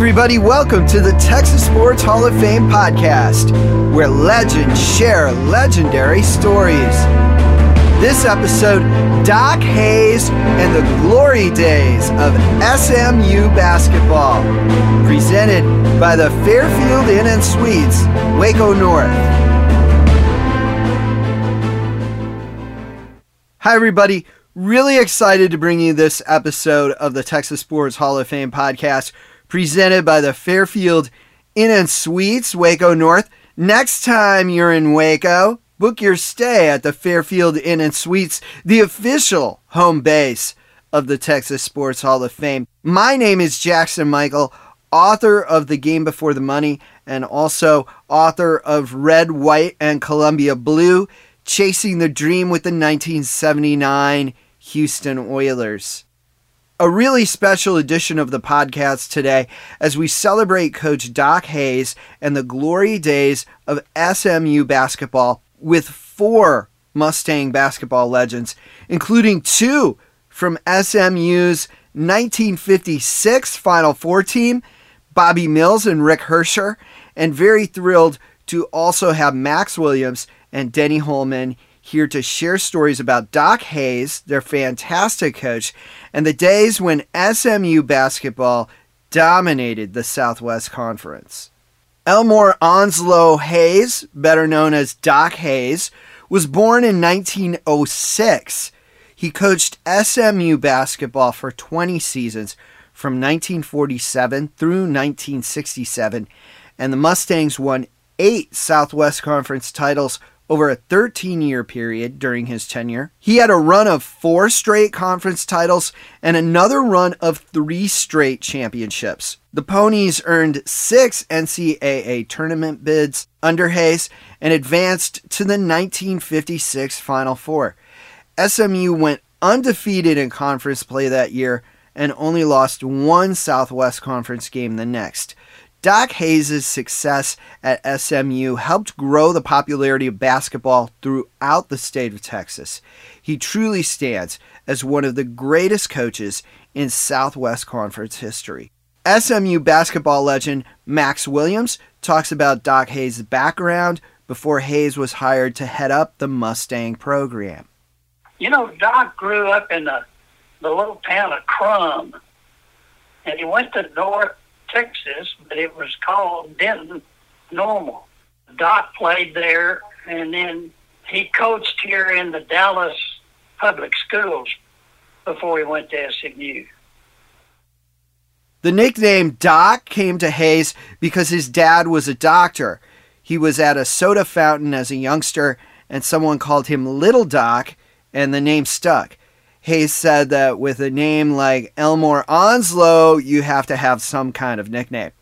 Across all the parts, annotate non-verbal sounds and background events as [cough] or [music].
Everybody. Welcome to the Texas Sports Hall of Fame podcast, where legends share legendary stories. This episode, Doc Hayes and the glory days of SMU basketball, presented by the Fairfield Inn and Suites, Waco North. Hi, everybody. Really excited to bring you this episode of the Texas Sports Hall of Fame podcast presented by the Fairfield Inn and Suites, Waco North. Next time you're in Waco, book your stay at the Fairfield Inn and Suites, the official home base of the Texas Sports Hall of Fame. My name is Jackson Michael, author of The Game Before the Money and also author of Red, White, and Columbia Blue, Chasing the Dream with the 1979 Houston Oilers a really special edition of the podcast today as we celebrate Coach Doc Hayes and the glory days of SMU basketball with four Mustang basketball legends, including two from SMU's 1956 Final Four team, Bobby Mills and Rick Herrscher, and very thrilled to also have Max Williams and Denny Holman here to share stories about Doc Hayes, their fantastic coach, and the days when SMU basketball dominated the Southwest Conference. Elmore Onslow Hayes, better known as Doc Hayes, was born in 1906. He coached SMU basketball for 20 seasons from 1947 through 1967, and the Mustangs won eight Southwest Conference titles over a 13 year period during his tenure. He had a run of four straight conference titles and another run of three straight championships. The Ponies earned six NCAA tournament bids under Hayes and advanced to the 1956 Final Four. SMU went undefeated in conference play that year and only lost one Southwest Conference game the next. Doc Hayes' success at SMU helped grow the popularity of basketball throughout the state of Texas. He truly stands as one of the greatest coaches in Southwest Conference history. SMU basketball legend Max Williams talks about Doc Hayes' background before Hayes was hired to head up the Mustang program. You know, Doc grew up in the, the little town of Krum, and he went to North Texas, but it was called Denton Normal. Doc played there, and then he coached here in the Dallas public schools before he went to SMU. The nickname Doc came to Hayes because his dad was a doctor. He was at a soda fountain as a youngster, and someone called him Little Doc, and the name stuck. Hayes said that with a name like Elmore Onslow, you have to have some kind of nickname.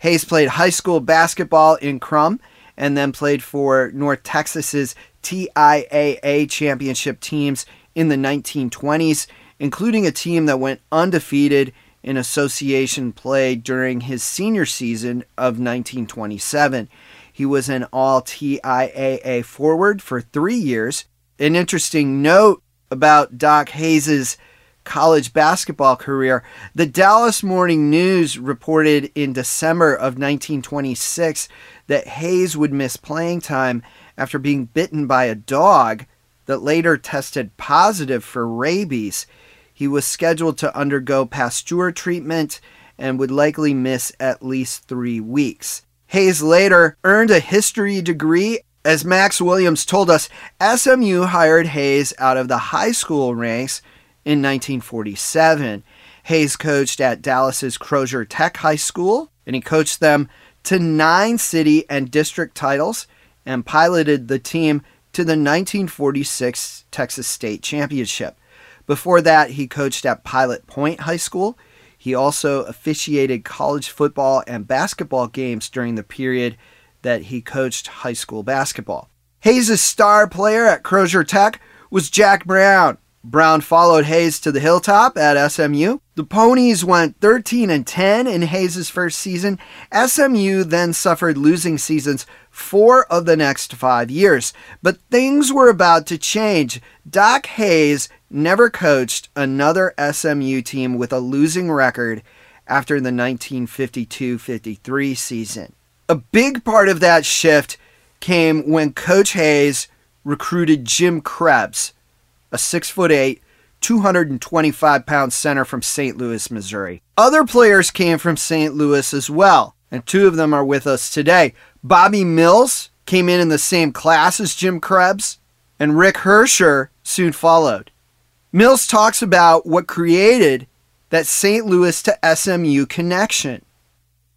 Hayes played high school basketball in Krum and then played for North Texas's TIAA championship teams in the 1920s, including a team that went undefeated in association play during his senior season of 1927. He was an all TIAA forward for three years. An interesting note about Doc Hayes's college basketball career. The Dallas Morning News reported in December of 1926 that Hayes would miss playing time after being bitten by a dog that later tested positive for rabies. He was scheduled to undergo Pasteur treatment and would likely miss at least three weeks. Hayes later earned a history degree as Max Williams told us, SMU hired Hayes out of the high school ranks in 1947. Hayes coached at Dallas's Crozier Tech High School, and he coached them to nine city and district titles and piloted the team to the 1946 Texas State Championship. Before that, he coached at Pilot Point High School. He also officiated college football and basketball games during the period that he coached high school basketball. Hayes' star player at Crozier Tech was Jack Brown. Brown followed Hayes to the hilltop at SMU. The Ponies went 13 and 10 in Hayes' first season. SMU then suffered losing seasons four of the next five years. But things were about to change. Doc Hayes never coached another SMU team with a losing record after the 1952 53 season. A big part of that shift came when Coach Hayes recruited Jim Krebs, a 6'8, 225 pound center from St. Louis, Missouri. Other players came from St. Louis as well, and two of them are with us today. Bobby Mills came in in the same class as Jim Krebs, and Rick Herrscher soon followed. Mills talks about what created that St. Louis to SMU connection.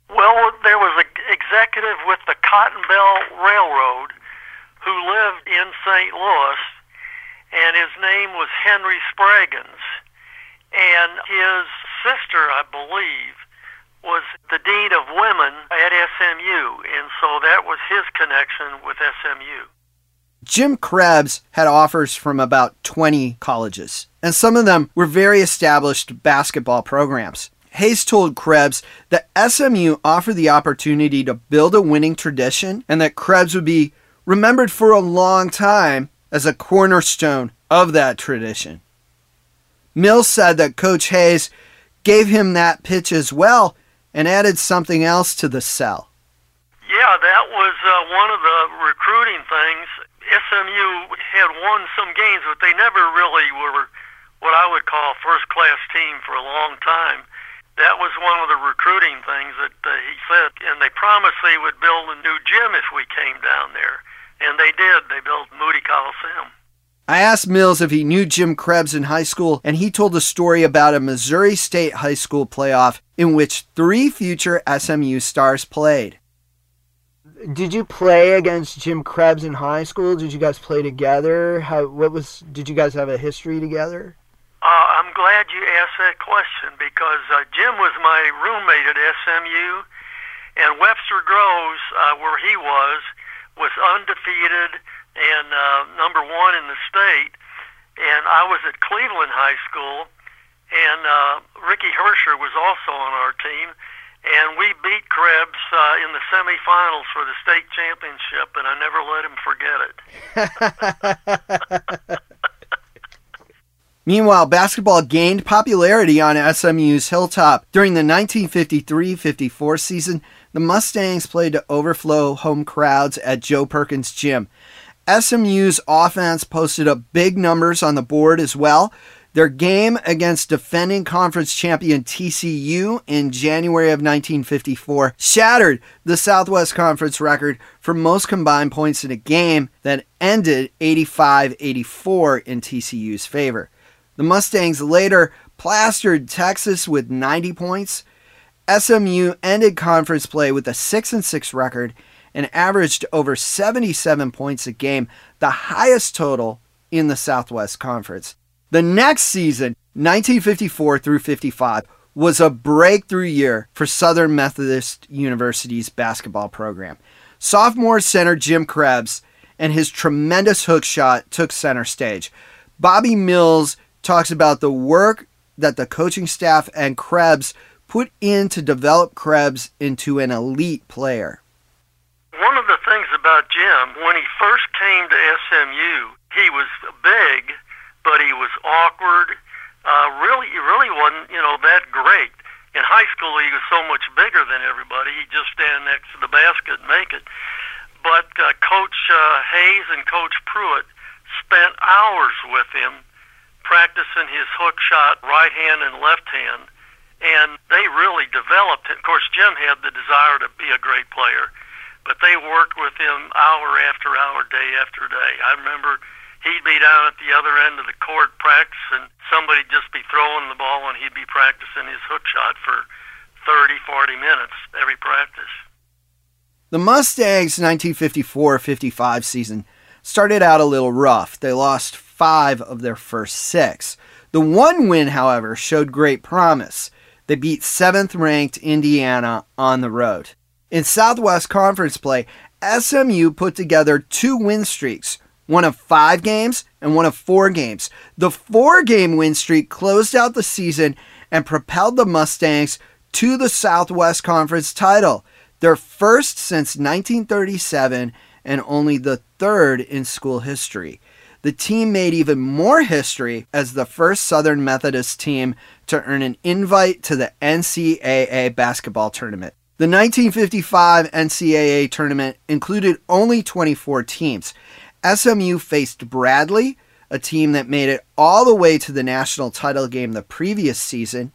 Well, there was an executive with the Cotton Belt Railroad who lived in St. Louis and his name was Henry Spraggins. And his sister, I believe, was the dean of women at SMU, and so that was his connection with SMU. Jim Krebs had offers from about 20 colleges, and some of them were very established basketball programs. Hayes told Krebs that SMU offered the opportunity to build a winning tradition and that Krebs would be remembered for a long time as a cornerstone of that tradition. Mills said that Coach Hayes gave him that pitch as well and added something else to the sell. Yeah, that was uh, one of the recruiting things. SMU had won some games, but they never really were what I would call a first class team for a long time. That was one of the recruiting things that uh, he said, and they promised they would build a new gym if we came down there. And they did. They built Moody Coliseum. I asked Mills if he knew Jim Krebs in high school, and he told a story about a Missouri State high school playoff in which three future SMU stars played. Did you play against Jim Krebs in high school? Did you guys play together? How what was did you guys have a history together? Uh, I'm glad you asked that question because uh, Jim was my roommate at SMU, and Webster Groves, uh, where he was, was undefeated and uh, number one in the state. And I was at Cleveland High School, and uh, Ricky Herrscher was also on our team. And we beat Krebs uh, in the semifinals for the state championship, and I never let him forget it. [laughs] Meanwhile, basketball gained popularity on SMU's Hilltop. During the 1953 54 season, the Mustangs played to overflow home crowds at Joe Perkins Gym. SMU's offense posted up big numbers on the board as well. Their game against defending conference champion TCU in January of 1954 shattered the Southwest Conference record for most combined points in a game that ended 85 84 in TCU's favor. The Mustangs later plastered Texas with 90 points. SMU ended conference play with a 6 and 6 record and averaged over 77 points a game, the highest total in the Southwest Conference. The next season, 1954 through 55, was a breakthrough year for Southern Methodist University's basketball program. Sophomore center Jim Krebs and his tremendous hook shot took center stage. Bobby Mills talks about the work that the coaching staff and Krebs put in to develop Krebs into an elite player one of the things about Jim, when he first came to SMU, he was big, but he was awkward. Uh, really, he really wasn't, you know, that great. In high school, he was so much bigger than everybody. He'd just stand next to the basket and make it. But uh, Coach uh, Hayes and Coach Pruitt spent hours with him practicing his hook shot, right hand and left hand, and they really developed it. Of course, Jim had the desire to be a great player but they worked with him hour after hour, day after day. I remember he'd be down at the other end of the court practicing. Somebody'd just be throwing the ball, and he'd be practicing his hook shot for 30, 40 minutes every practice. The Mustangs' 1954 55 season started out a little rough. They lost five of their first six. The one win, however, showed great promise. They beat seventh ranked Indiana on the road. In Southwest Conference play, SMU put together two win streaks, one of five games and one of four games. The four game win streak closed out the season and propelled the Mustangs to the Southwest Conference title, their first since 1937 and only the third in school history. The team made even more history as the first Southern Methodist team to earn an invite to the NCAA basketball tournament. The 1955 NCAA tournament included only 24 teams. SMU faced Bradley, a team that made it all the way to the national title game the previous season.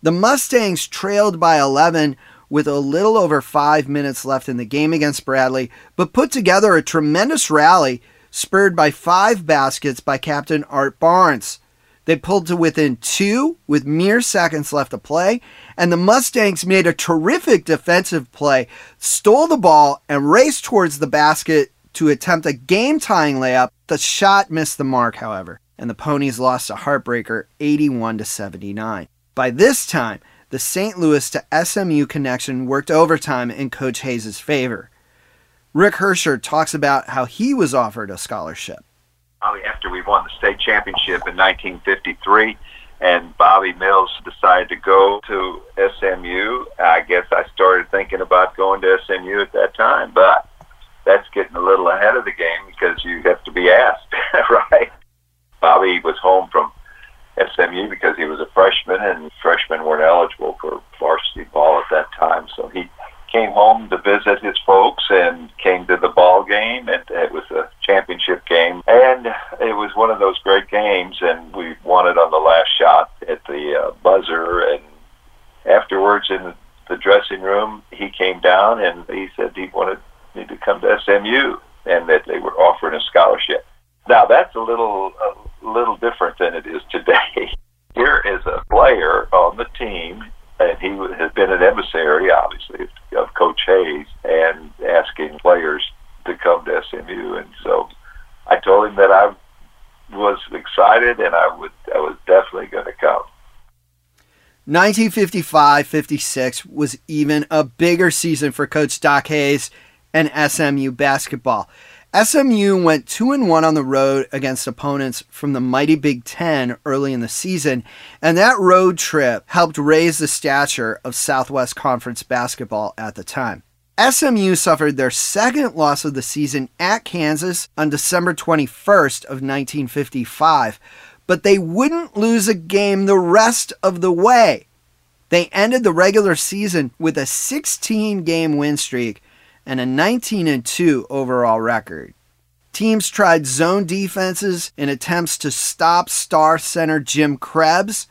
The Mustangs trailed by 11 with a little over five minutes left in the game against Bradley, but put together a tremendous rally spurred by five baskets by Captain Art Barnes. They pulled to within two with mere seconds left to play, and the Mustangs made a terrific defensive play, stole the ball, and raced towards the basket to attempt a game tying layup. The shot missed the mark, however, and the Ponies lost a heartbreaker 81 to 79. By this time, the St. Louis to SMU connection worked overtime in Coach Hayes' favor. Rick Herrscher talks about how he was offered a scholarship. Bobby, After we won the state championship in 1953, and Bobby Mills decided to go to SMU, I guess I started thinking about going to SMU at that time, but that's getting a little ahead of the game because you have to be asked, [laughs] right? Bobby was home from SMU because he was a freshman, and freshmen weren't eligible for varsity ball at that time. So he came home to visit his folks and came to the ball game, and it was a championship game, and it was one of those great games, and we won it on the last shot at the uh, buzzer, and afterwards in the dressing room, he came down and he said he wanted me to come to SMU, and that they were offering a scholarship. Now that's a little a little different than it is today. [laughs] Here is a player on the team and he has been an emissary, obviously, of Coach Hayes, and asking players to come to SMU. And so I told him that I was excited, and I would, I was definitely going to come. 1955-56 was even a bigger season for Coach Doc Hayes and SMU basketball. SMU went 2 and 1 on the road against opponents from the mighty Big 10 early in the season, and that road trip helped raise the stature of Southwest Conference basketball at the time. SMU suffered their second loss of the season at Kansas on December 21st of 1955, but they wouldn't lose a game the rest of the way. They ended the regular season with a 16 game win streak and a 19 and 2 overall record. Teams tried zone defenses in attempts to stop star center Jim Krebs.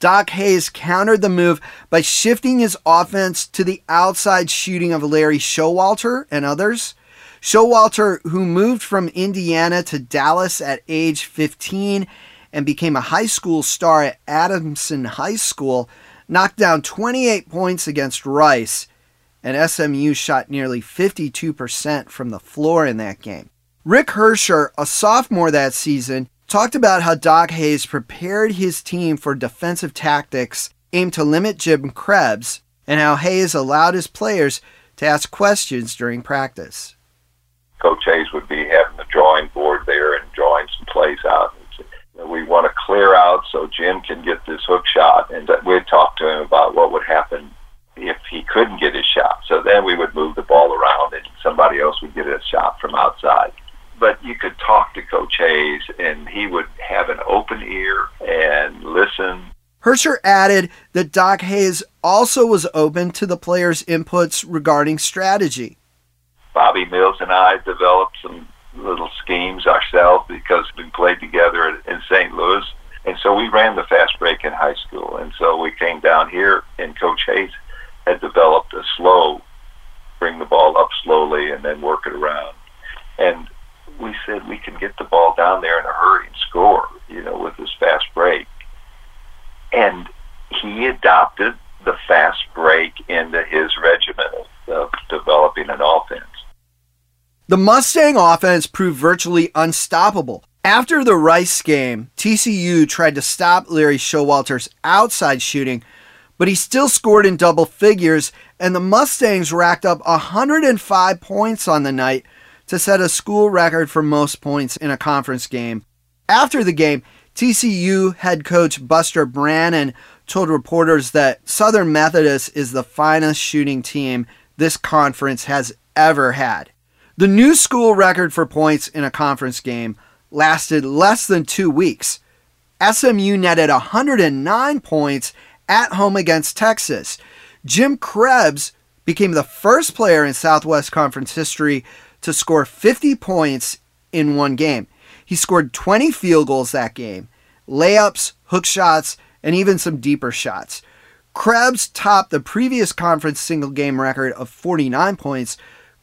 Doc Hayes countered the move by shifting his offense to the outside shooting of Larry Showalter and others. Showalter, who moved from Indiana to Dallas at age 15 and became a high school star at Adamson High School, knocked down 28 points against Rice and SMU shot nearly 52% from the floor in that game. Rick Herrscher, a sophomore that season, talked about how Doc Hayes prepared his team for defensive tactics aimed to limit Jim Krebs, and how Hayes allowed his players to ask questions during practice. Coach Hayes would be having the drawing board there and drawing some plays out. We want to clear out so Jim can get this hook shot, and we'd talk to him about what would happen if he couldn't get his shot. So then we would move the ball around and somebody else would get a shot from outside. But you could talk to Coach Hayes and he would have an open ear and listen. Herrscher added that Doc Hayes also was open to the players' inputs regarding strategy. Bobby Mills and I developed some little schemes ourselves because we played together in St. Louis. And so we ran the fast break in high school. And so we came down here and Coach Hayes had developed a slow, bring the ball up slowly and then work it around. And we said we can get the ball down there in a hurry and score, you know, with this fast break. And he adopted the fast break into his regimen of, of developing an offense. The Mustang offense proved virtually unstoppable. After the Rice game, TCU tried to stop Larry Showalter's outside shooting but he still scored in double figures, and the Mustangs racked up 105 points on the night to set a school record for most points in a conference game. After the game, TCU head coach Buster Brannon told reporters that Southern Methodist is the finest shooting team this conference has ever had. The new school record for points in a conference game lasted less than two weeks SMU netted 109 points at home against Texas. Jim Krebs became the first player in Southwest Conference history to score 50 points in one game. He scored 20 field goals that game, layups, hook shots, and even some deeper shots. Krebs topped the previous conference single game record of 49 points,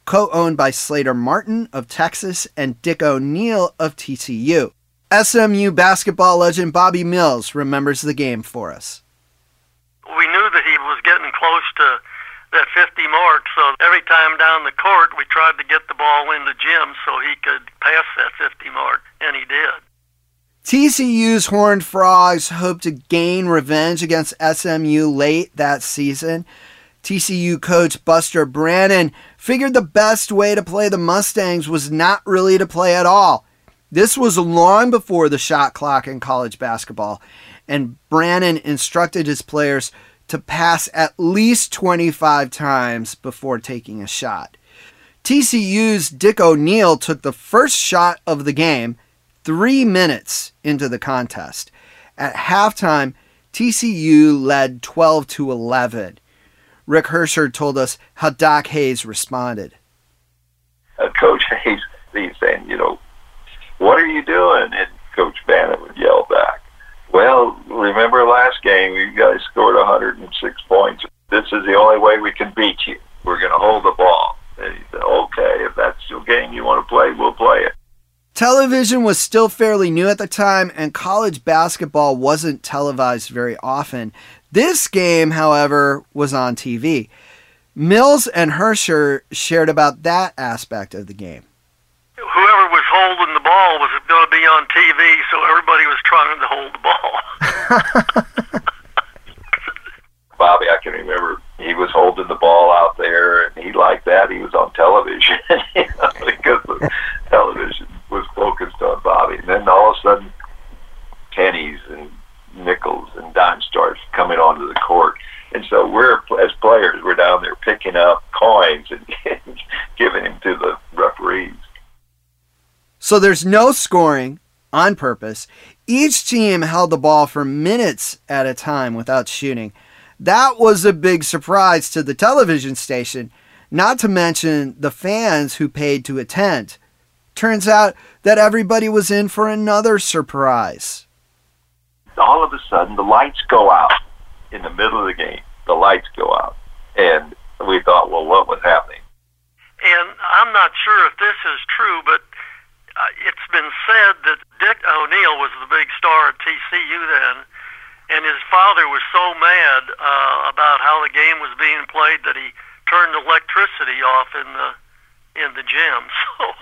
co owned by Slater Martin of Texas and Dick O'Neill of TCU. SMU basketball legend Bobby Mills remembers the game for us. We knew that he was getting close to that 50 mark, so every time down the court we tried to get the ball into Jim so he could pass that 50 mark, and he did. TCU's Horned Frogs hope to gain revenge against SMU late that season. TCU coach Buster Brannon figured the best way to play the Mustangs was not really to play at all. This was long before the shot clock in college basketball, and Brannon instructed his players to pass at least 25 times before taking a shot. TCU's Dick O'Neill took the first shot of the game three minutes into the contest. At halftime, TCU led 12 to 11. Rick Herrscher told us how Doc Hayes responded. Uh, Coach Hayes, he's saying, you know, what are you doing? And Coach Bannon would yell back, well, remember last game, you guys scored 106 points. This is the only way we can beat you. We're going to hold the ball. And he said, okay, if that's your game you want to play, we'll play it. Television was still fairly new at the time, and college basketball wasn't televised very often. This game, however, was on TV. Mills and Herrscher shared about that aspect of the game. Whoever was holding the ball was going to be on TV, so everybody was trying to hold the ball. [laughs] Bobby, I can remember he was holding the ball out there, and he liked that. He was on television you know, because the television was focused on Bobby. And then all of a sudden, pennies and nickels and dimes starts coming onto the court. And so we're, as players, we're down there picking up coins and giving them to the referees. So there's no scoring on purpose. Each team held the ball for minutes at a time without shooting. That was a big surprise to the television station, not to mention the fans who paid to attend. Turns out that everybody was in for another surprise. All of a sudden, the lights go out in the middle of the game. The lights go out. And we thought, well, what was happening? And I'm not sure if this is true, but uh, it's been said that Dick O'Neill was the big star at TCU then, and his father was so mad uh, about how the game was being played that he turned electricity off in the in the gym. [laughs]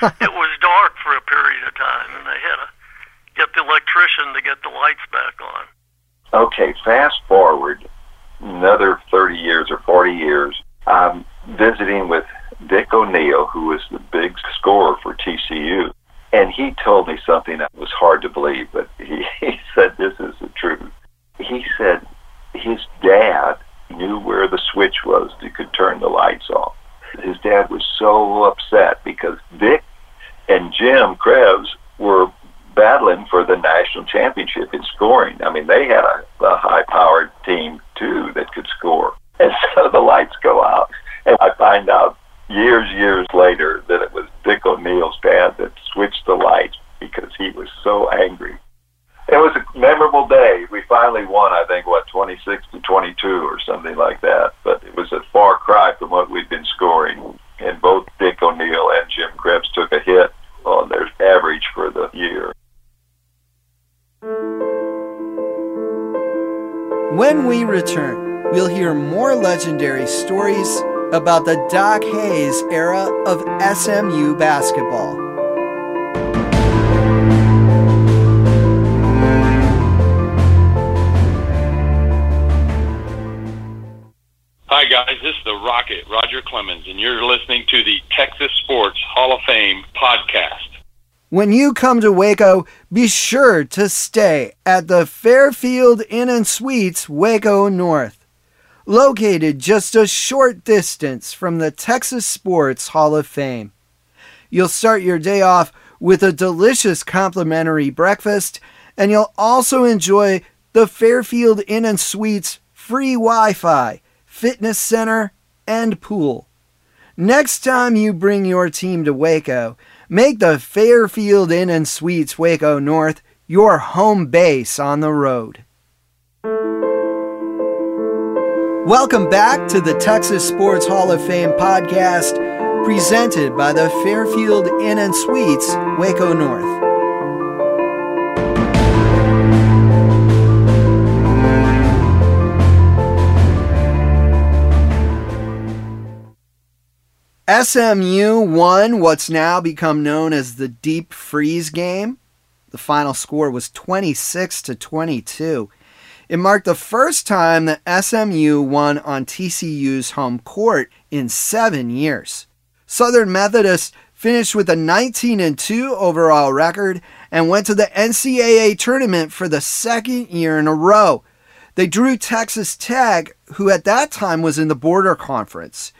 So it was dark for a period of time, and they had to get the electrician to get the lights back on. Okay, fast forward another 30 years or 40 years. I'm visiting with Dick O'Neill, who was the big scorer for TCU. And he told me something that was hard to believe, but he, [laughs] he said this is the truth. He said his dad knew where the switch was that could turn the lights off. His dad was so upset because Dick about the Doc Hayes era of SMU basketball. Hi, guys. This is the Rocket, Roger Clemens, and you're listening to the Texas Sports Hall of Fame podcast. When you come to Waco, be sure to stay at the Fairfield Inn and Suites, Waco North. Located just a short distance from the Texas Sports Hall of Fame. You'll start your day off with a delicious complimentary breakfast And you'll also enjoy the Fairfield Inn and Suites free Wi Fi, fitness center, and pool. Next time you bring your team to Waco, make the Fairfield Inn and Suites Waco North your home base on the road. Welcome back to the Texas Sports Hall of Fame podcast, presented by the Fairfield Inn and Suites Waco North. SMU won what's now become known as the Deep Freeze game. The final score was 26 to 22. It marked the first time that SMU won on TCU's home court in 7 years. Southern Methodist finished with a 19 and 2 overall record and went to the NCAA tournament for the second year in a row. They drew Texas Tech, who at that time was in the Border Conference.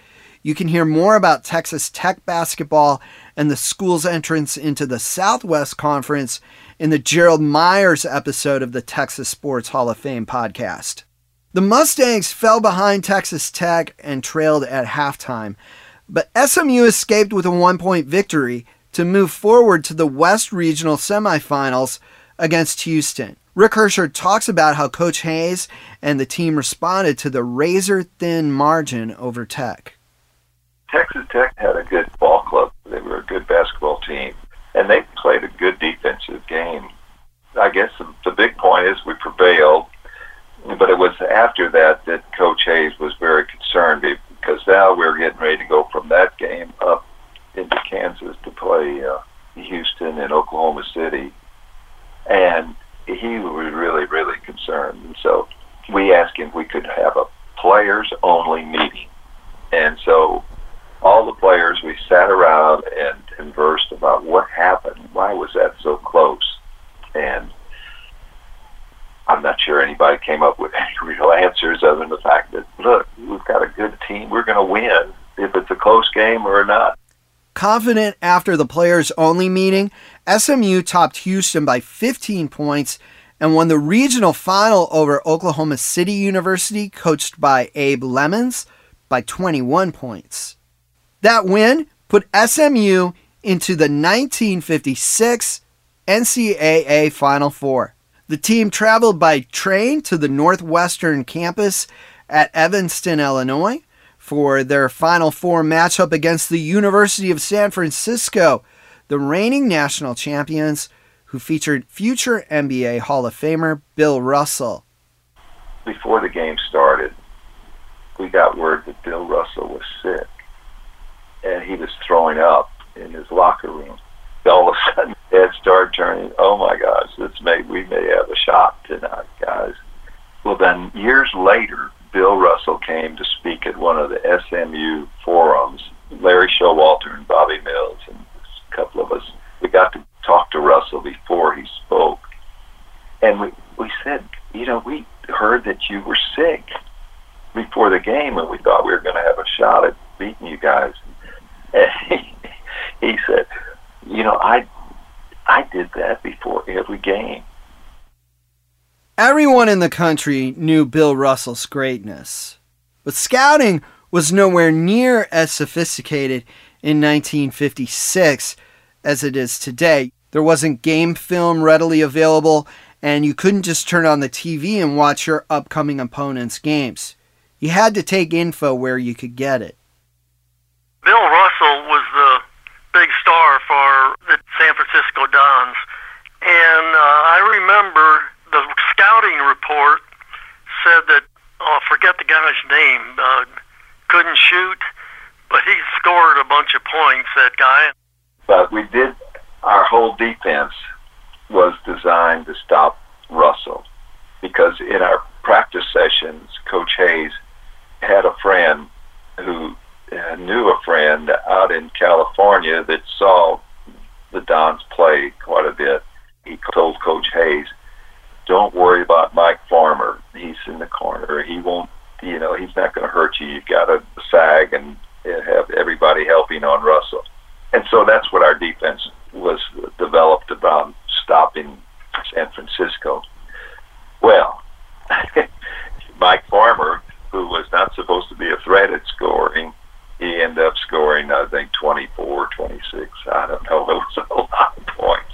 You can hear more about Texas Tech basketball and the school's entrance into the Southwest Conference in the Gerald Myers episode of the Texas Sports Hall of Fame podcast. The Mustangs fell behind Texas Tech and trailed at halftime, but SMU escaped with a one point victory to move forward to the West Regional semifinals against Houston. Rick Herrscher talks about how Coach Hayes and the team responded to the razor thin margin over Tech. Texas Tech had a good ball club. They were a good basketball team, and they played a good defensive game. I guess the, the big point is we prevailed, but it was after that that Coach Hayes was very concerned because now we are getting ready to go from that game up into Kansas to play uh, Houston and Oklahoma City, and he was really, really concerned. And so we asked him if we could have a players-only meeting, and so all the players, we sat around and conversed about what happened. Why was that so close? And I'm not sure anybody came up with [laughs] any real answers other than the fact that, look, we've got a good team. We're going to win if it's a close game or not. Confident after the players only meeting, SMU topped Houston by 15 points and won the regional final over Oklahoma City University, coached by Abe Lemons, by 21 points. That win put SMU into the 1956 NCAA Final Four. The team traveled by train to the Northwestern campus at Evanston, Illinois, for their Final Four matchup against the University of San Francisco, the reigning national champions, who featured future NBA Hall of Famer Bill Russell. Before the game started, we got word that Bill Russell was sick and he was throwing up in his locker room. All of a sudden, [laughs] heads started turning. Oh my gosh, this may we may have a shot tonight, guys. Well, then years later, Bill Russell came to speak at one of the SMU forums. Larry Showalter and Bobby Mills and a couple of us. We got to talk to Russell before he spoke, and we we said, you know, we heard that you were sick before the game, and we thought we were going to have a shot at beating you guys. And he, he said, you know, I I did that before every game. Everyone in the country knew Bill Russell's greatness, but scouting was nowhere near as sophisticated in 1956 as it is today. There wasn't game film readily available, and you couldn't just turn on the TV and watch your upcoming opponent's games. You had to take info where you could get it. Bill Russell was the big star for the San Francisco Dons, and uh, I remember the scouting report said that oh, forget the guy's name, uh, couldn't shoot, but he scored a bunch of points. That guy. But we did. Our whole defense was designed to stop Russell because in our practice sessions, Coach Hayes had a friend who uh, knew a friend out in California that saw the Dons play quite a bit. He told Coach Hayes, "Don't worry about Mike Farmer. He's in the corner. He won't. You know, he's not going to hurt you. You've got to sag and have everybody helping on Russell." And so that's what our defense was developed about stopping San Francisco. Well, [laughs] Mike Farmer, who was not supposed to be a threat at scoring, he ended up scoring, I think, 24, 26. I don't know. [laughs] It was a lot of points.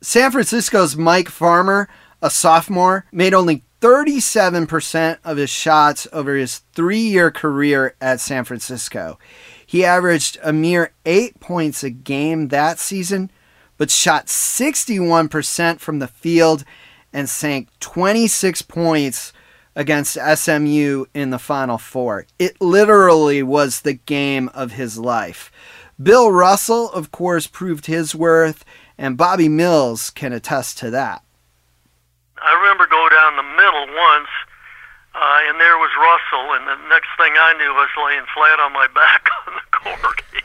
San Francisco's Mike Farmer, a sophomore, made only 37% of his shots over his three year career at San Francisco. He averaged a mere eight points a game that season, but shot 61% from the field and sank 26 points against SMU in the Final Four. It literally was the game of his life. Bill Russell, of course, proved his worth, and Bobby Mills can attest to that. I remember go down the middle once, uh, and there was Russell, and the next thing I knew, I was laying flat on my [laughs] back on the court. he,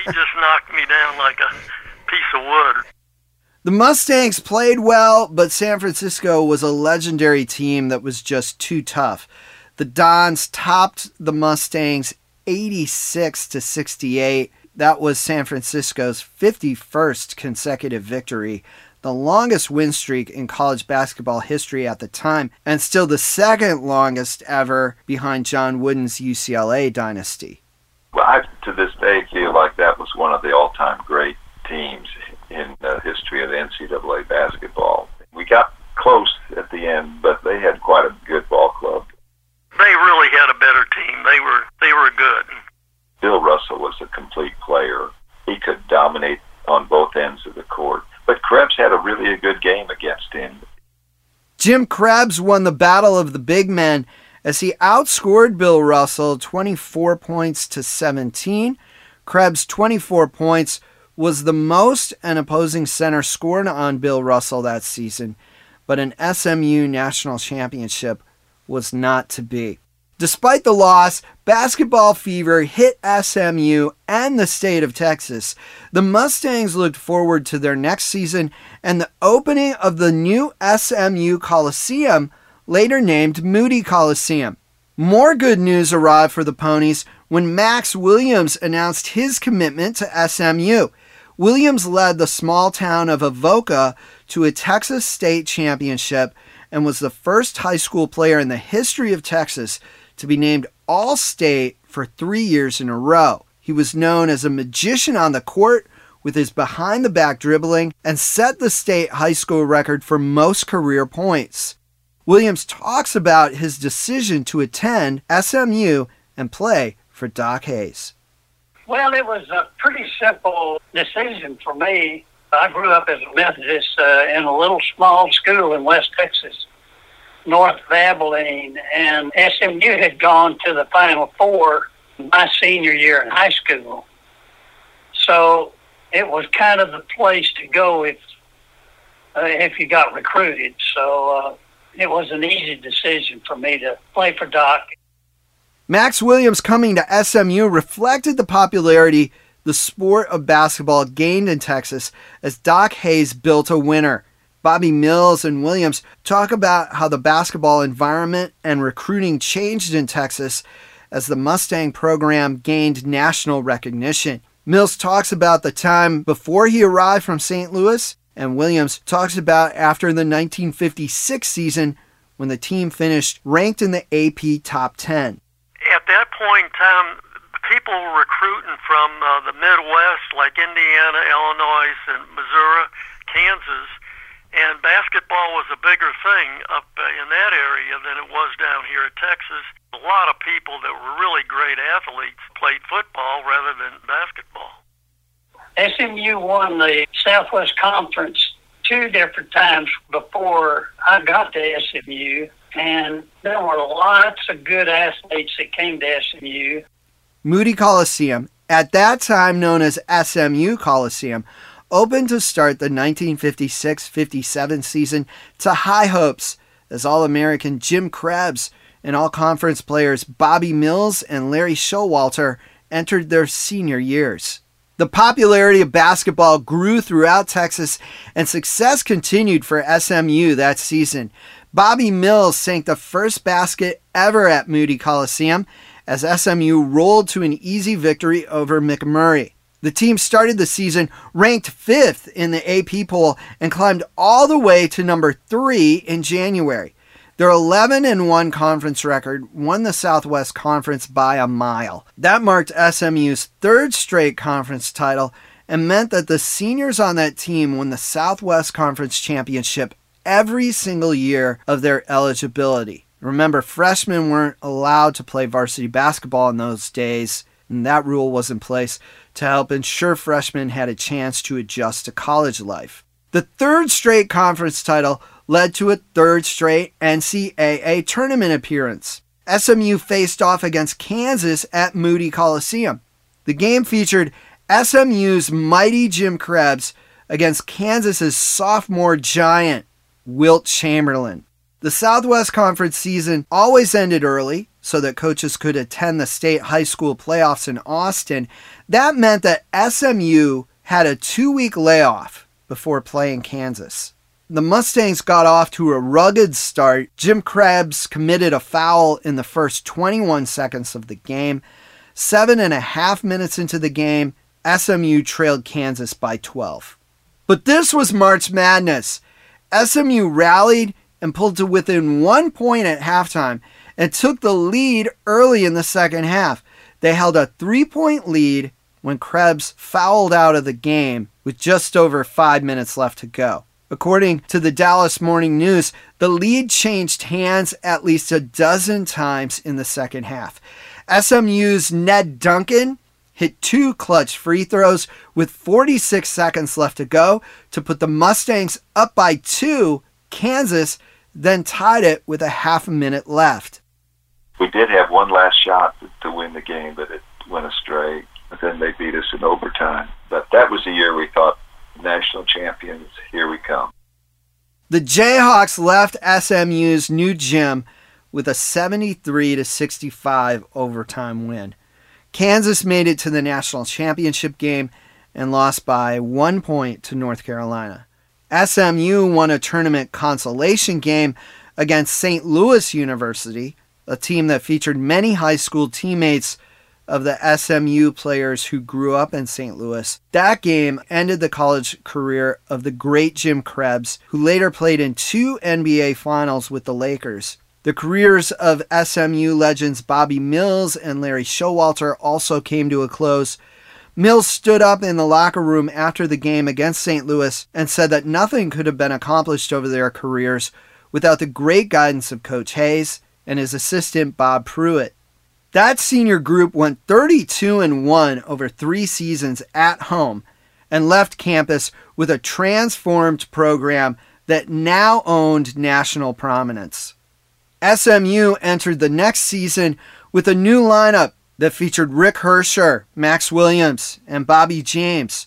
he [laughs] just knocked me down like a piece of wood. The Mustangs played well, but San Francisco was a legendary team that was just too tough. The Dons topped the Mustangs 86 to 68. That was San Francisco's 51st consecutive victory, the longest win streak in college basketball history at the time, and still the second longest ever behind John Wooden's UCLA dynasty. Well, I, to this day, feel like that was one of the all-time great teams in the history of NCAA basketball. We got close at the end, but they had quite a good ball club. They really had a better team. They were they were good. Bill Russell was a complete player. He could dominate on both ends of the court. But Krebs had a really a good game against him. Jim Krebs won the battle of the big men as he outscored Bill Russell 24 points to 17. Krebs' 24 points was the most an opposing center scored on Bill Russell that season, but an SMU national championship was not to be. Despite the loss, basketball fever hit SMU and the state of Texas. The Mustangs looked forward to their next season and the opening of the new SMU Coliseum, later named Moody Coliseum. More good news arrived for the Ponies when Max Williams announced his commitment to SMU. Williams led the small town of Avoca to a Texas state championship and was the first high school player in the history of Texas to be named All State for three years in a row. He was known as a magician on the court with his behind the back dribbling and set the state high school record for most career points. Williams talks about his decision to attend SMU and play for Doc Hayes. Well, it was a pretty simple decision for me. I grew up as a Methodist uh, in a little small school in West Texas, north Abilene, and SMU had gone to the Final Four my senior year in high school. So it was kind of the place to go if uh, if you got recruited. So uh, it was an easy decision for me to play for Doc Max Williams coming to SMU reflected the popularity the sport of basketball gained in Texas as Doc Hayes built a winner. Bobby Mills and Williams talk about how the basketball environment and recruiting changed in Texas as the Mustang program gained national recognition. Mills talks about the time before he arrived from St. Louis, and Williams talks about after the 1956 season when the team finished ranked in the AP top 10 at that point in time, people were recruiting from uh, the Midwest, like Indiana, Illinois, and Missouri, Kansas, and basketball was a bigger thing up uh, in that area than it was down here in Texas. A lot of people that were really great athletes played football rather than basketball. SMU won the Southwest Conference two different times before I got to SMU and there were lots of good athletes that came to SMU. Moody Coliseum, at that time known as SMU Coliseum, opened to start the 1956 57 season to high hopes as All American Jim Krebs and All Conference players Bobby Mills and Larry Showalter entered their senior years. The popularity of basketball grew throughout Texas, and success continued for SMU that season. Bobby Mills sank the first basket ever at Moody Coliseum as SMU rolled to an easy victory over McMurry. The team started the season ranked fifth in the AP poll and climbed all the way to number three in January. Their 11 and 1 conference record won the Southwest Conference by a mile. That marked SMU's third straight conference title and meant that the seniors on that team won the Southwest Conference Championship every single year of their eligibility. Remember, freshmen weren't allowed to play varsity basketball in those days, and that rule was in place to help ensure freshmen had a chance to adjust to college life. The third straight conference title led to a third straight NCAA tournament appearance. SMU faced off against Kansas at Moody Coliseum. The game featured SMU's mighty Jim Krebs against Kansas's sophomore giant, Wilt Chamberlain. The Southwest Conference season always ended early so that coaches could attend the state high school playoffs in Austin. That meant that SMU had a two week layoff before playing Kansas. The Mustangs got off to a rugged start. Jim Krebs committed a foul in the first 21 seconds of the game. Seven and a half minutes into the game, SMU trailed Kansas by 12. But this was March Madness. SMU rallied and pulled to within one point at halftime and took the lead early in the second half. They held a three point lead when Krebs fouled out of the game with just over five minutes left to go. According to the Dallas Morning News, the lead changed hands at least a dozen times in the second half. SMU's Ned Duncan hit two clutch free throws with 46 seconds left to go to put the Mustangs up by two. Kansas then tied it with a half a minute left. We did have one last shot to win the game, but it went astray. Then they beat us in overtime. But that was the year we thought national champions, here we come. The Jayhawks left SMU's new gym with a 73 to 65 overtime win. Kansas made it to the national championship game and lost by one point to North Carolina. SMU won a tournament consolation game against St. Louis University, a team that featured many high school teammates of the SMU players who grew up in St. Louis. That game ended the college career of the great Jim Krebs, who later played in two NBA finals with the Lakers. The careers of SMU legends Bobby Mills and Larry Showalter also came to a close. Mills stood up in the locker room after the game against St. Louis and said that nothing could have been accomplished over their careers without the great guidance of Coach Hayes and his assistant Bob Pruitt. That senior group went 32 and 1 over 3 seasons at home and left campus with a transformed program that now owned national prominence. SMU entered the next season with a new lineup that featured Rick Herrscher, Max Williams, and Bobby James.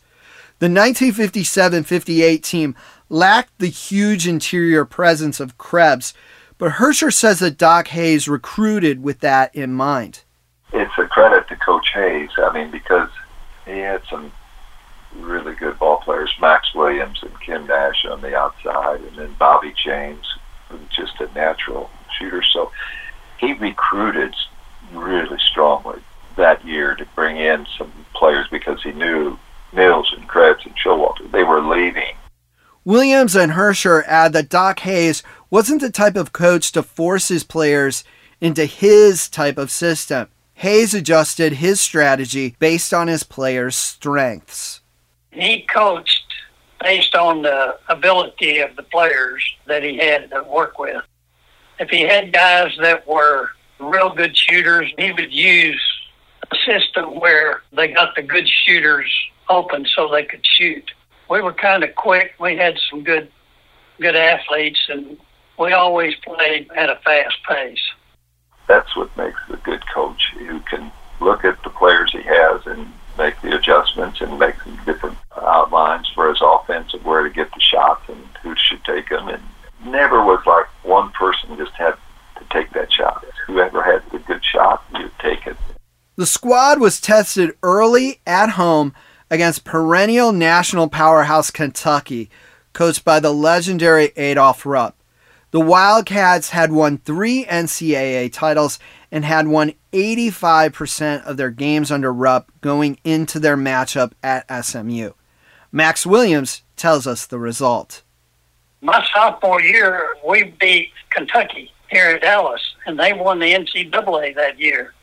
The 1957 58 team lacked the huge interior presence of Krebs, but Herrscher says that Doc Hayes recruited with that in mind. It's a credit to Coach Hayes. I mean, because he had some really good ball players, Max Williams and Kim Nash on the outside, and then Bobby James, who's just a natural shooter. So he recruited really strongly that year to bring in some players because he knew Mills and Krebs and Showalter. They were leaving. Williams and Herrscher add that Doc Hayes wasn't the type of coach to force his players into his type of system. Hayes adjusted his strategy based on his players' strengths. He coached based on the ability of the players that he had to work with. If he had guys that were real good shooters, he would use a system where they got the good shooters open so they could shoot. We were kind of quick. We had some good good athletes and we always played at a fast pace. That's what makes a good coach who can look at the players he has and make the adjustments and make some different outlines for his offense of where to get the shots and who should take them. And never was like one person just had to take that shot. Whoever had the good shot, you take it. The squad was tested early at home against perennial national powerhouse Kentucky, coached by the legendary Adolph Rupp. The Wildcats had won three NCAA titles and had won 85% of their games under Rupp going into their matchup at SMU. Max Williams tells us the result. My sophomore year, we beat Kentucky here at Dallas, and they won the NCAA that year.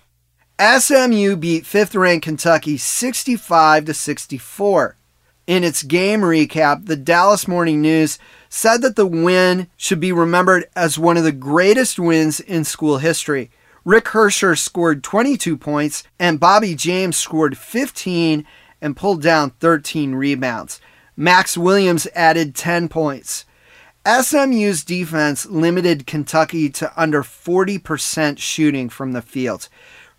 SMU beat fifth-ranked Kentucky 65 to 64. In its game recap, the Dallas Morning News said that the win should be remembered as one of the greatest wins in school history. Rick Herrscher scored 22 points, and Bobby James scored 15 and pulled down 13 rebounds. Max Williams added 10 points. SMU's defense limited Kentucky to under 40% shooting from the field.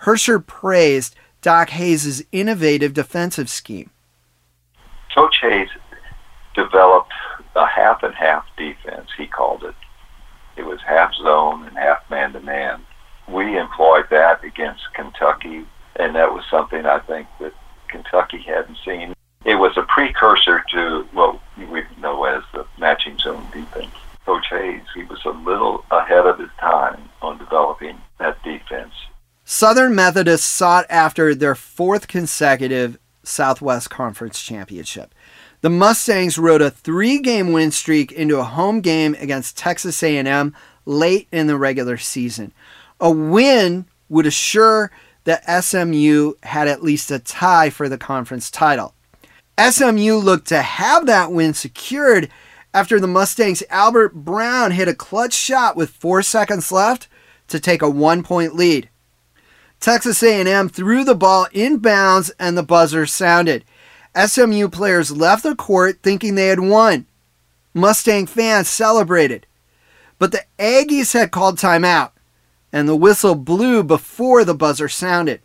Herrscher praised Doc Hayes' innovative defensive scheme. Coach Hayes developed a half and half defense, he called it. It was half zone and half man to man. We employed that against Kentucky, and that was something I think that Kentucky hadn't seen. It was a precursor to what we know as the matching zone defense. Coach Hayes, he was a little ahead of his time on developing that defense. Southern Methodist sought after their fourth consecutive Southwest Conference championship. The Mustangs rode a three-game win streak into a home game against Texas A&M late in the regular season. A win would assure that SMU had at least a tie for the conference title. SMU looked to have that win secured after the Mustangs' Albert Brown hit a clutch shot with 4 seconds left to take a 1-point lead. Texas A&M threw the ball inbounds and the buzzer sounded. SMU players left the court thinking they had won. Mustang fans celebrated. But the Aggies had called timeout, and the whistle blew before the buzzer sounded.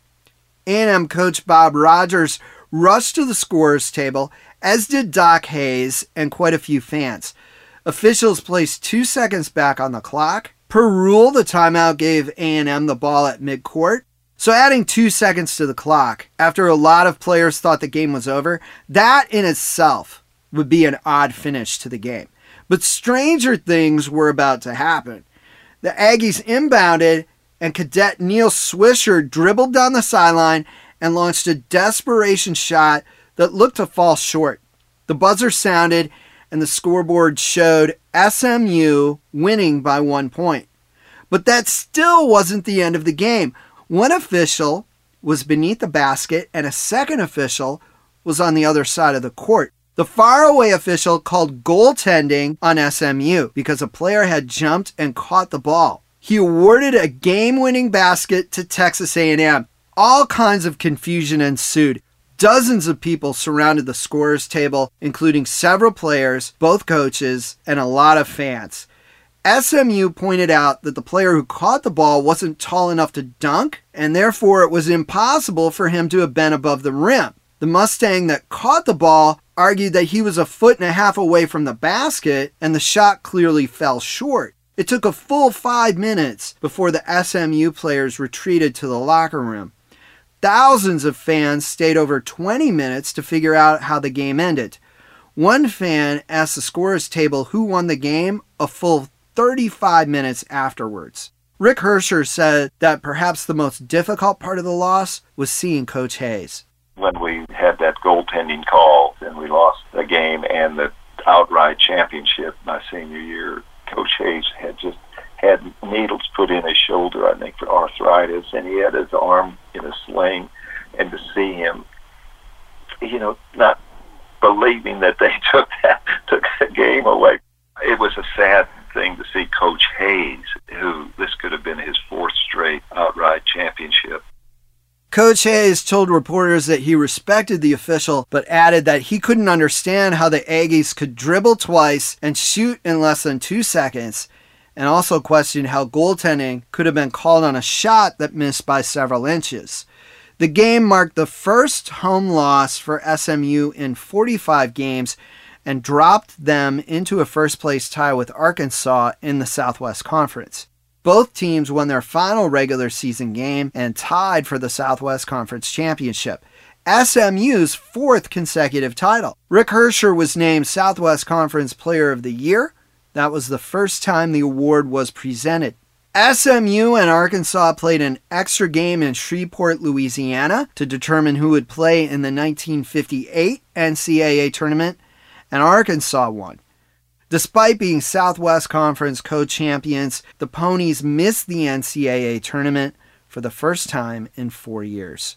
A&M coach Bob Rogers rushed to the scorer's table, as did Doc Hayes and quite a few fans. Officials placed two seconds back on the clock. Per rule, the timeout gave A&M the ball at midcourt. So adding two seconds to the clock after a lot of players thought the game was over, that in itself would be an odd finish to the game. But stranger things were about to happen. The Aggies inbounded, and cadet Neil Swisher dribbled down the sideline and launched a desperation shot that looked to fall short. The buzzer sounded, and the scoreboard showed SMU winning by one point. But that still wasn't the end of the game. One official was beneath the basket, and a second official was on the other side of the court. The faraway official called goaltending on SMU because a player had jumped and caught the ball. He awarded a game-winning basket to Texas A&M. All kinds of confusion ensued. Dozens of people surrounded the scorer's table, including several players, both coaches, and a lot of fans. SMU pointed out that the player who caught the ball wasn't tall enough to dunk, and therefore it was impossible for him to have been above the rim. The Mustang that caught the ball argued that he was a foot and a half away from the basket, and the shot clearly fell short. It took a full five minutes before the SMU players retreated to the locker room. Thousands of fans stayed over 20 minutes to figure out how the game ended. One fan asked the scorer's table who won the game a full 35 minutes afterwards. Rick Herrscher said that perhaps the most difficult part of the loss was seeing Coach Hayes. When we had that goaltending call and we lost the game and the outright championship my senior year, Coach Hayes had just had needles put in his shoulder, I think, for arthritis, and he had his arm in a sling. And to see him, you know, not believing that they [laughs] took that took the game away, it was a sad thing to see Coach Hayes, who this could have been his fourth straight outright championship. Coach Hayes told reporters that he respected the official, but added that he couldn't understand how the Aggies could dribble twice and shoot in less than two seconds, and also questioned how goaltending could have been called on a shot that missed by several inches. The game marked the first home loss for SMU in 45 games and dropped them into a first place tie with Arkansas in the Southwest Conference. Both teams won their final regular season game and tied for the Southwest Conference Championship, SMU's fourth consecutive title. Rick Herrscher was named Southwest Conference Player of the Year, That was the first time the award was presented. SMU and Arkansas played an extra game in Shreveport, Louisiana to determine who would play in the 1958 NCAA tournament, and Arkansas won. Despite being Southwest Conference co champions, the Ponies missed the NCAA tournament for the first time in four years.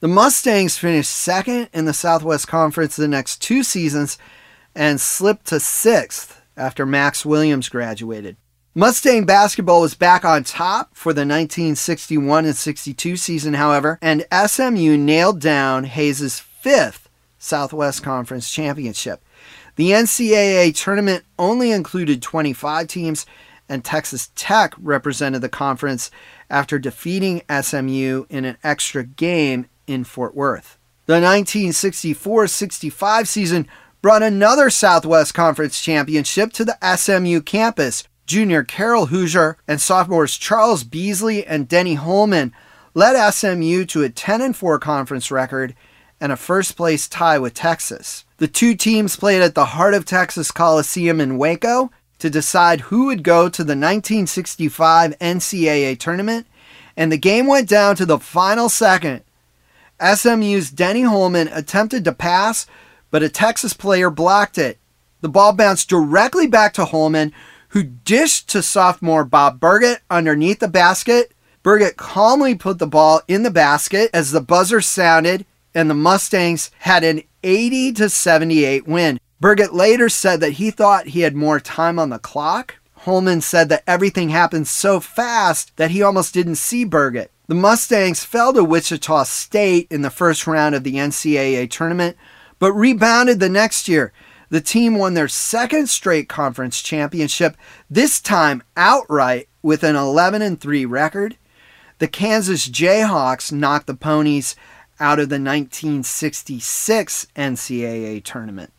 The Mustangs finished second in the Southwest Conference the next two seasons and slipped to sixth after Max Williams graduated. Mustang basketball was back on top for the 1961 and 62 season, however, and SMU nailed down Hayes' fifth Southwest Conference championship. The NCAA tournament only included 25 teams, and Texas Tech represented the conference after defeating SMU in an extra game in Fort Worth. The 1964 65 season brought another Southwest Conference championship to the SMU campus, Junior Carroll Hooser and sophomores Charles Beasley and Denny Holman led SMU to a 10 4 conference record and a first place tie with Texas. The two teams played at the Heart of Texas Coliseum in Waco to decide who would go to the 1965 NCAA tournament, and the game went down to the final second. SMU's Denny Holman attempted to pass, but a Texas player blocked it. The ball bounced directly back to Holman, who dished to sophomore Bob Burgett underneath the basket. Burgett calmly put the ball in the basket as the buzzer sounded, and the Mustangs had an 80 to 78 win. Burgett later said that he thought he had more time on the clock. Holman said that everything happened so fast that he almost didn't see Burgett. The Mustangs fell to Wichita State in the first round of the NCAA tournament, but rebounded the next year the team won their second straight conference championship, this time outright with an 11 and 3 record. The Kansas Jayhawks knocked the Ponies out of the 1966 NCAA tournament.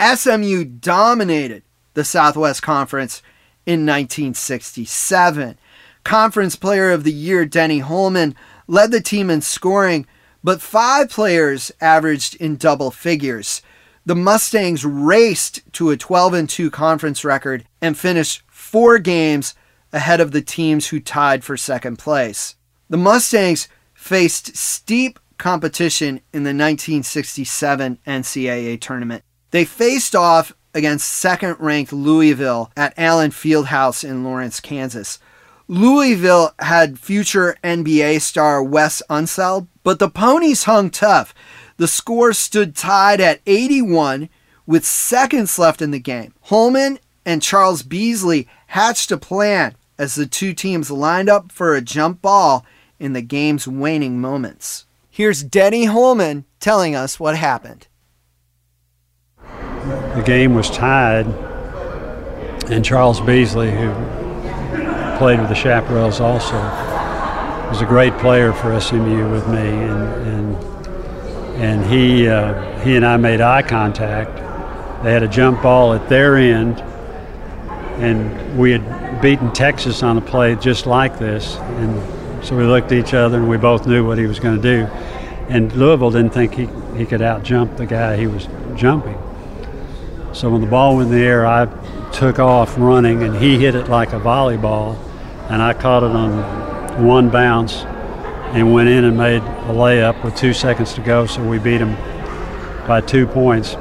SMU dominated the Southwest Conference in 1967. Conference Player of the Year Denny Holman led the team in scoring, but five players averaged in double figures the Mustangs raced to a 12 and 2 conference record and finished four games ahead of the teams who tied for second place. The Mustangs faced steep competition in the 1967 NCAA tournament. They faced off against second ranked Louisville at Allen Fieldhouse in Lawrence, Kansas. Louisville had future NBA star Wes Unseld, but the Ponies hung tough. The score stood tied at 81 with seconds left in the game. Holman and Charles Beasley hatched a plan as the two teams lined up for a jump ball in the game's waning moments. Here's Denny Holman telling us what happened. The game was tied, and Charles Beasley, who played with the Chaparrals also, was a great player for SMU with me, and, and and he uh, he and I made eye contact. They had a jump ball at their end, and we had beaten Texas on a play just like this, and so we looked at each other and we both knew what he was going to do. And Louisville didn't think he, he could out jump the guy he was jumping. So when the ball went in the air, I took off running, and he hit it like a volleyball, and I caught it on one bounce and went in and made a layup with two seconds to go. So we beat him by two points.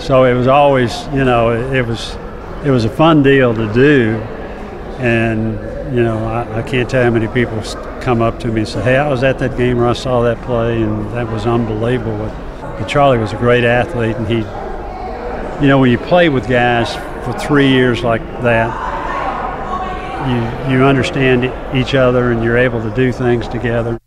So it was always, you know, it, was it was a fun deal to do, and you know, I, I, can't tell how many people come up to me and say, "Hey, I was at that game where I saw that play, and that was unbelievable." But, Charlie was a great athlete, and he, you know, when you play with guys for three years like that, you you understand each other, and you're able to do things together.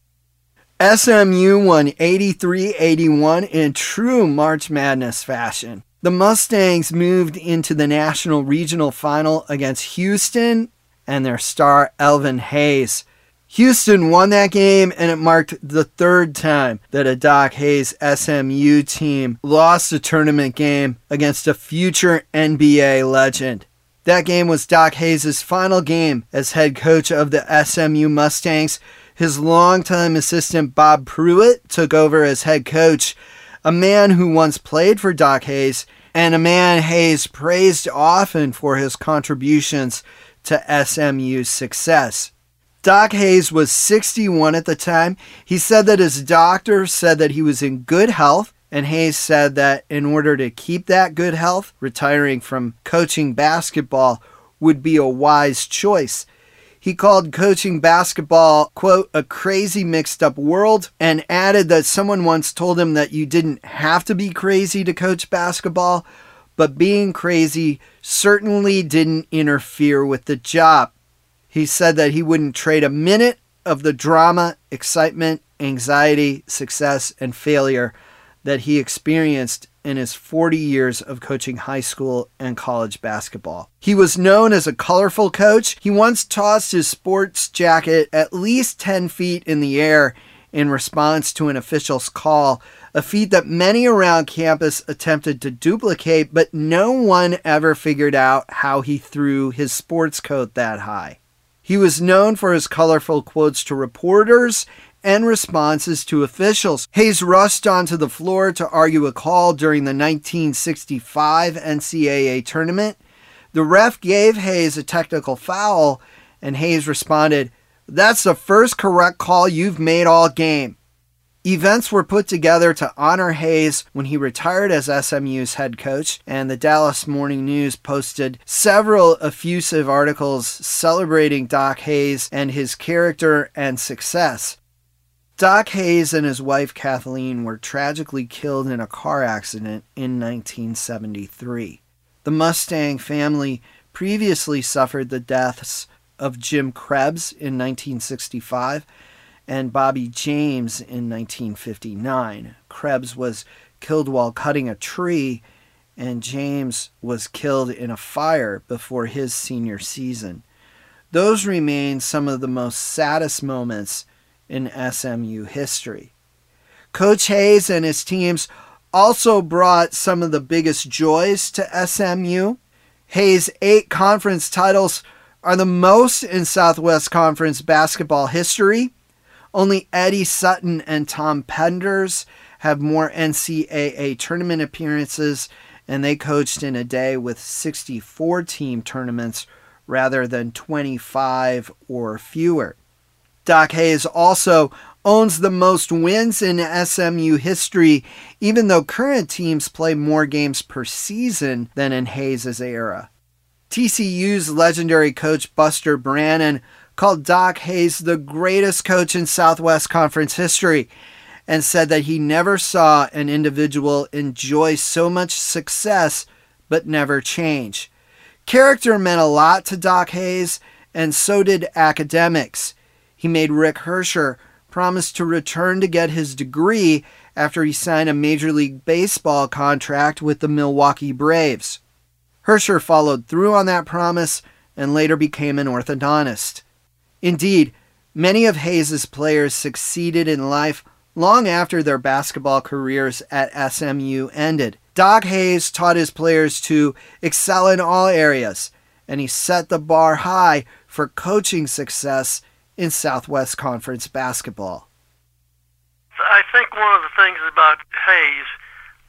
SMU won 83 81 in true March Madness fashion. The Mustangs moved into the National Regional Final against Houston and their star Elvin Hayes. Houston won that game, and it marked the third time that a Doc Hayes SMU team lost a tournament game against a future NBA legend. That game was Doc Hayes' final game as head coach of the SMU Mustangs, his longtime assistant Bob Pruitt took over as head coach, a man who once played for Doc Hayes and a man Hayes praised often for his contributions to SMU's success. Doc Hayes was 61 at the time. He said that his doctor said that he was in good health, and Hayes said that in order to keep that good health, retiring from coaching basketball would be a wise choice. He called coaching basketball, quote, a crazy mixed up world, and added that someone once told him that you didn't have to be crazy to coach basketball, but being crazy certainly didn't interfere with the job. He said that he wouldn't trade a minute of the drama, excitement, anxiety, success, and failure that he experienced in his 40 years of coaching high school and college basketball. He was known as a colorful coach. He once tossed his sports jacket at least 10 feet in the air in response to an official's call, a feat that many around campus attempted to duplicate, but no one ever figured out how he threw his sports coat that high. He was known for his colorful quotes to reporters and responses to officials. Hayes rushed onto the floor to argue a call during the 1965 NCAA tournament. The ref gave Hayes a technical foul, and Hayes responded, That's the first correct call you've made all game. Events were put together to honor Hayes when he retired as SMU's head coach, and the Dallas Morning News posted several effusive articles celebrating Doc Hayes and his character and success. Doc Hayes and his wife Kathleen were tragically killed in a car accident in 1973. The Mustang family previously suffered the deaths of Jim Krebs in 1965 and Bobby James in 1959. Krebs was killed while cutting a tree, and James was killed in a fire before his senior season. Those remain some of the most saddest moments in SMU history. Coach Hayes and his teams also brought some of the biggest joys to SMU. Hayes' eight conference titles are the most in Southwest Conference basketball history. Only Eddie Sutton and Tom Penders have more NCAA tournament appearances, and they coached in a day with 64 team tournaments rather than 25 or fewer. Doc Hayes also owns the most wins in SMU history, even though current teams play more games per season than in Hayes' era. TCU's legendary coach Buster Brannon called Doc Hayes the greatest coach in Southwest Conference history and said that he never saw an individual enjoy so much success but never change. Character meant a lot to Doc Hayes, and so did academics. He made Rick Herrscher promise to return to get his degree after he signed a Major League Baseball contract with the Milwaukee Braves. Herrscher followed through on that promise and later became an orthodontist. Indeed, many of Hayes' players succeeded in life long after their basketball careers at SMU ended. Doc Hayes taught his players to excel in all areas, and he set the bar high for coaching success in Southwest Conference basketball. I think one of the things about Hayes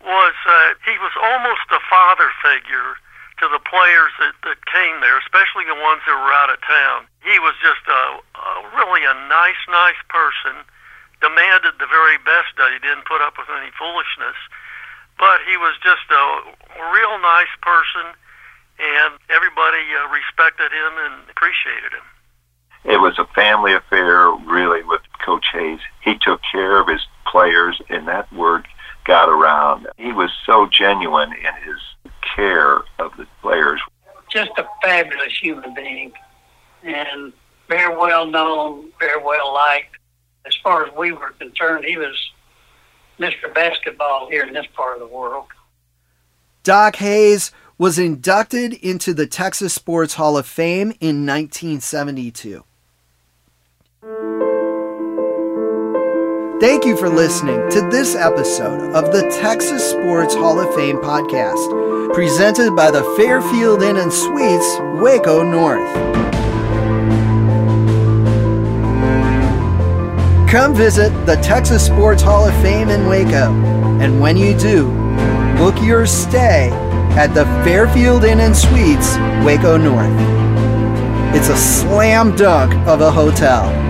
was uh, he was almost a father figure to the players that, that came there, especially the ones that were out of town. He was just a, a really a nice, nice person, demanded the very best that he didn't put up with any foolishness, but he was just a, real nice person, and everybody uh, respected him and appreciated him. It was a family affair, really, with Coach Hayes. He took care of his players, and that word got around. He was so genuine in his care of the players. Just a fabulous human being and very well known, very well liked. As far as we were concerned, he was Mr. Basketball here in this part of the world. Doc Hayes was inducted into the Texas Sports Hall of Fame in 1972. Thank you for listening to this episode of the Texas Sports Hall of Fame podcast, presented by the Fairfield Inn and Suites, Waco North. Come visit the Texas Sports Hall of Fame in Waco, and when you do, book your stay at the Fairfield Inn and Suites, Waco North. It's a slam dunk of a hotel.